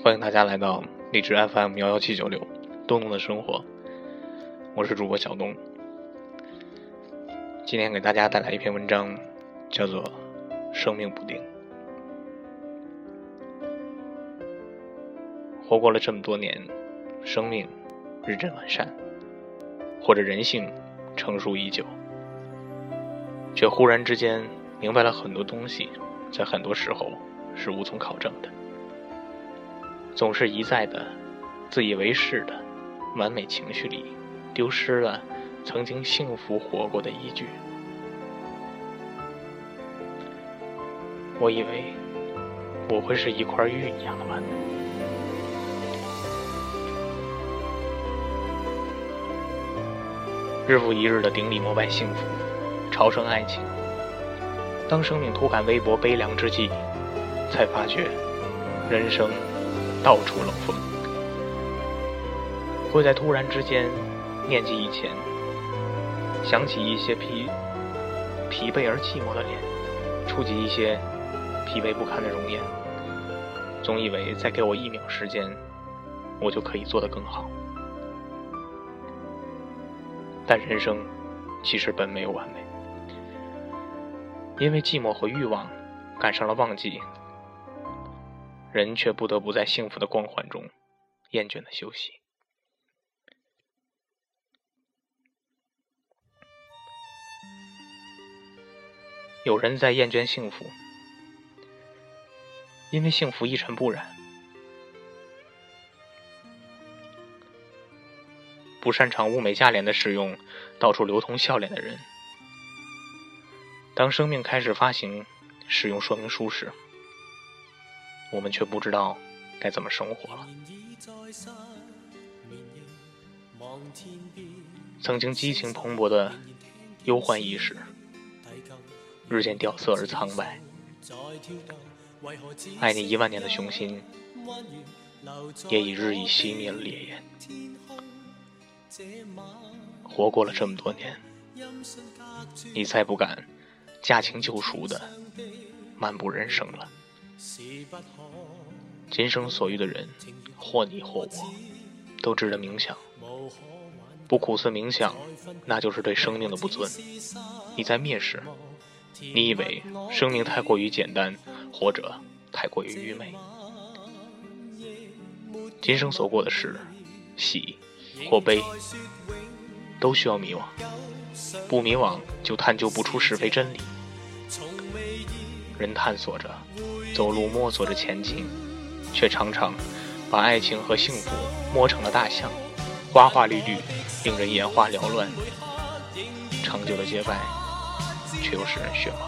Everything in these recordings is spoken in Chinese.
欢迎大家来到荔枝 FM 幺幺七九六东东的生活，我是主播小东。今天给大家带来一篇文章，叫做《生命不定》。活过了这么多年，生命日臻完善，或者人性成熟已久，却忽然之间明白了很多东西，在很多时候是无从考证的。总是一再的自以为是的完美情绪里，丢失了曾经幸福活过的依据。我以为我会是一块玉一样的完美，日复一日的顶礼膜拜幸福，朝圣爱情。当生命突感微薄悲凉之际，才发觉人生。到处冷风，会在突然之间念及以前，想起一些疲疲惫而寂寞的脸，触及一些疲惫不堪的容颜，总以为再给我一秒时间，我就可以做得更好。但人生其实本没有完美，因为寂寞和欲望赶上了旺季。人却不得不在幸福的光环中厌倦的休息。有人在厌倦幸福，因为幸福一尘不染。不擅长物美价廉的使用，到处流通笑脸的人，当生命开始发行使用说明书时。我们却不知道该怎么生活了。曾经激情蓬勃的忧患意识，日渐掉色而苍白。爱你一万年的雄心，也已日益熄灭了烈焰。活过了这么多年，你再不敢驾轻就熟的漫步人生了。今生所遇的人，或你或我，都值得冥想。不苦思冥想，那就是对生命的不尊。你在蔑视，你以为生命太过于简单，或者太过于愚昧。今生所过的事，喜或悲，都需要迷惘。不迷惘，就探究不出是非真理。人探索着。走路摸索着前进，却常常把爱情和幸福摸成了大象，花花绿绿，令人眼花缭乱。长久的结拜，却又使人血盲。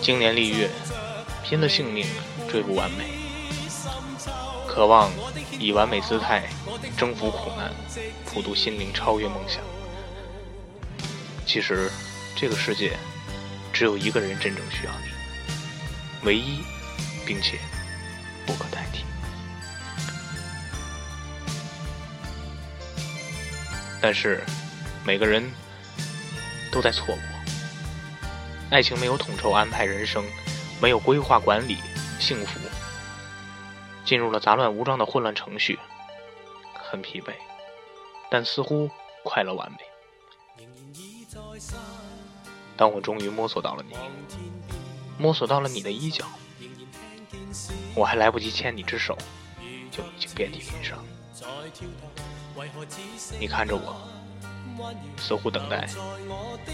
经年历月，拼了性命追不完美，渴望以完美姿态征服苦难，普渡心灵，超越梦想。其实，这个世界只有一个人真正需要你，唯一，并且不可代替。但是，每个人都在错过。爱情没有统筹安排人生，没有规划管理幸福，进入了杂乱无章的混乱程序，很疲惫，但似乎快乐完美。当我终于摸索到了你，摸索到了你的衣角，我还来不及牵你之手，就已经遍体鳞伤。你看着我，似乎等待，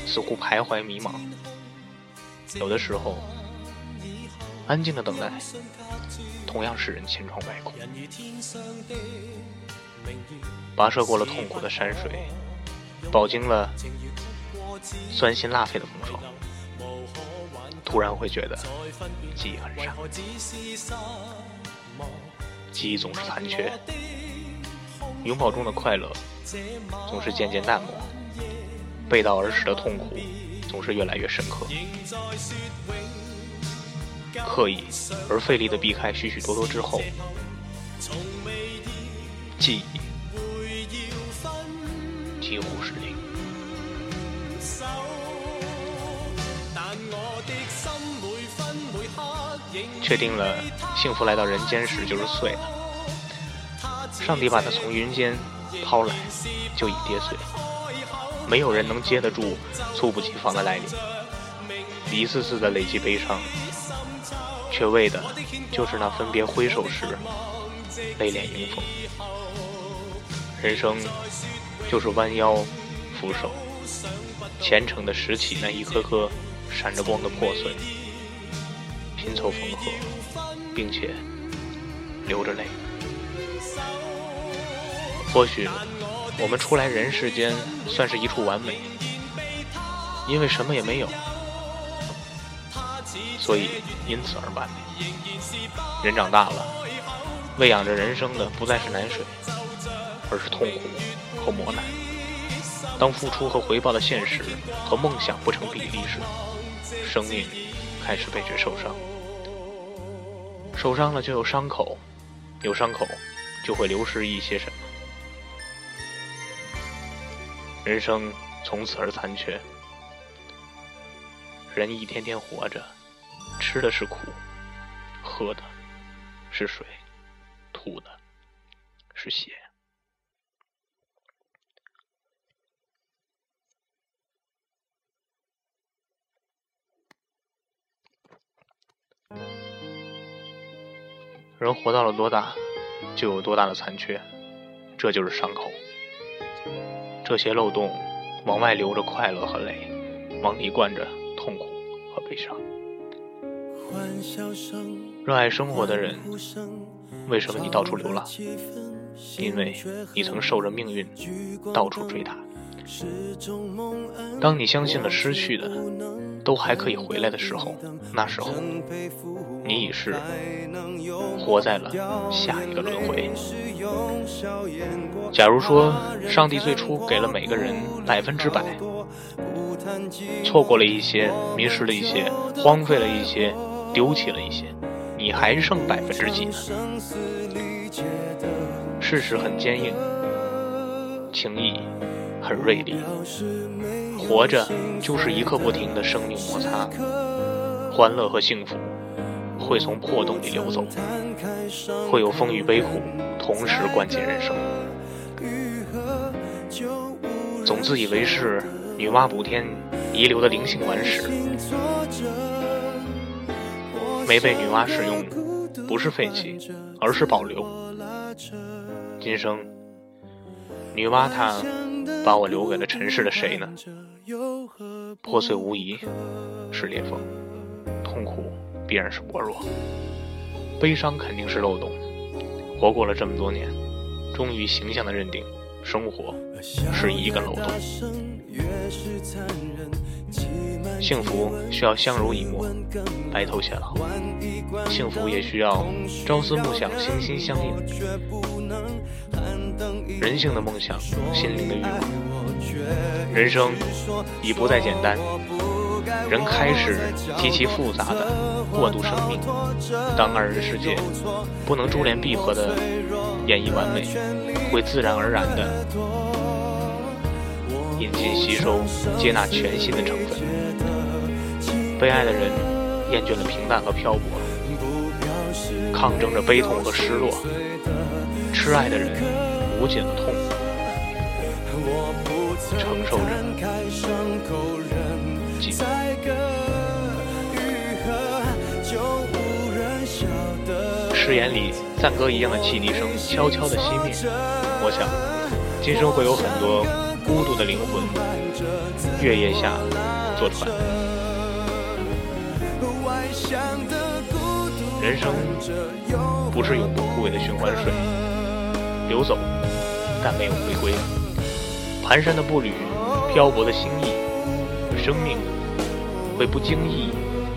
似乎徘徊迷茫。有的时候，安静的等待，同样使人千疮百孔。跋涉过了痛苦的山水，饱经了。酸辛辣肺的风霜，突然会觉得记忆很傻，记忆总是残缺，拥抱中的快乐总是渐渐淡漠，背道而驰的痛苦总是越来越深刻，刻意而费力的避开许许多多之后，记忆几乎是确定了幸福来到人间时就是碎了。上帝把它从云间抛来，就已跌碎。没有人能接得住猝不及防的来临，一次次的累积悲伤，却为的就是那分别挥手时泪脸迎风。人生就是弯腰俯首，虔诚的拾起那一颗颗闪着光的破碎，拼凑缝合，并且流着泪。或许我们出来人世间算是一处完美，因为什么也没有，所以因此而完美。人长大了，喂养着人生的不再是奶水，而是痛苦和磨难。当付出和回报的现实和梦想不成比例时，生命开始被觉受伤。受伤了就有伤口，有伤口就会流失一些什么。人生从此而残缺，人一天天活着，吃的是苦，喝的是水，吐的是血。人活到了多大，就有多大的残缺，这就是伤口。这些漏洞往外流着快乐和泪，往里灌着痛苦和悲伤。热爱生活的人，为什么你到处流浪？因为你曾受着命运到处追打。当你相信了失去的都还可以回来的时候，那时候你已是活在了下一个轮回。假如说上帝最初给了每个人百分之百，错过了一些，迷失了一些，荒废了一些，丢弃了一些，你还剩百分之几呢？事实很坚硬，情谊很锐利，活着就是一刻不停的生命摩擦，欢乐和幸福会从破洞里流走，会有风雨悲苦同时灌进人生。总自以为是女娲补天遗留的灵性顽石，没被女娲使用，不是废弃，而是保留。今生，女娲她把我留给了尘世的谁呢？破碎无疑是裂缝，痛苦必然是薄弱，悲伤肯定是漏洞。活过了这么多年，终于形象的认定。生活是一个漏洞，幸福需要相濡以沫、白头偕老，幸福也需要朝思暮想、心心相印。人性的梦想，心灵的欲望，人生已不再简单，人开始极其复杂的过渡生命。当二人世界不能珠联璧合的演绎完美。会自然而然的引进、吸收、接纳全新的成分。被爱的人厌倦了平淡和漂泊，抗争着悲痛和失落；痴爱的人无尽的痛，承受着寂寞。誓言里赞歌一样的汽笛声悄悄地熄灭。我想，今生会有很多孤独的灵魂，月夜下坐船。人生不是永不枯萎的循环水，流走，但没有回归。蹒跚的步履，漂泊的心意，生命会不经意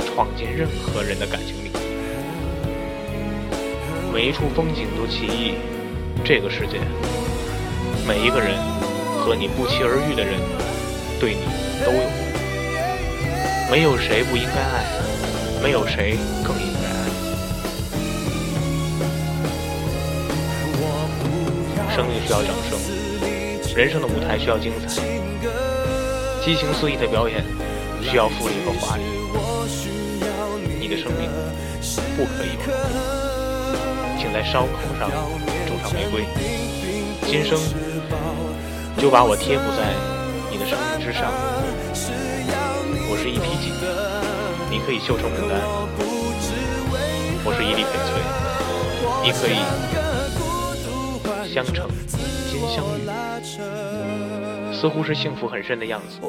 闯进任何人的感情里。每一处风景都奇异，这个世界，每一个人和你不期而遇的人，对你都有没有谁不应该爱，没有谁更应生命需要掌声，人生的舞台需要精彩，激情四溢的表演需要富丽和华丽。你的生命不可以忘请在伤口上种上玫瑰，今生就把我贴附在你的生命之上。我是一匹锦，你可以绣成牡丹；我是一粒翡翠，你可以镶成金相玉。似乎是幸福很深的样子。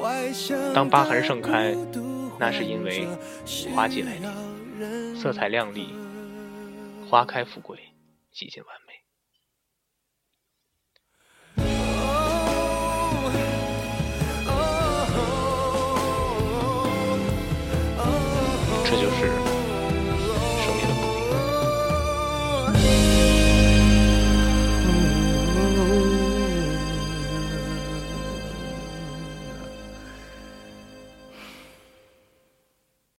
当疤痕盛开，那是因为花季来临，色彩亮丽，花开富贵。极尽完美，这就是。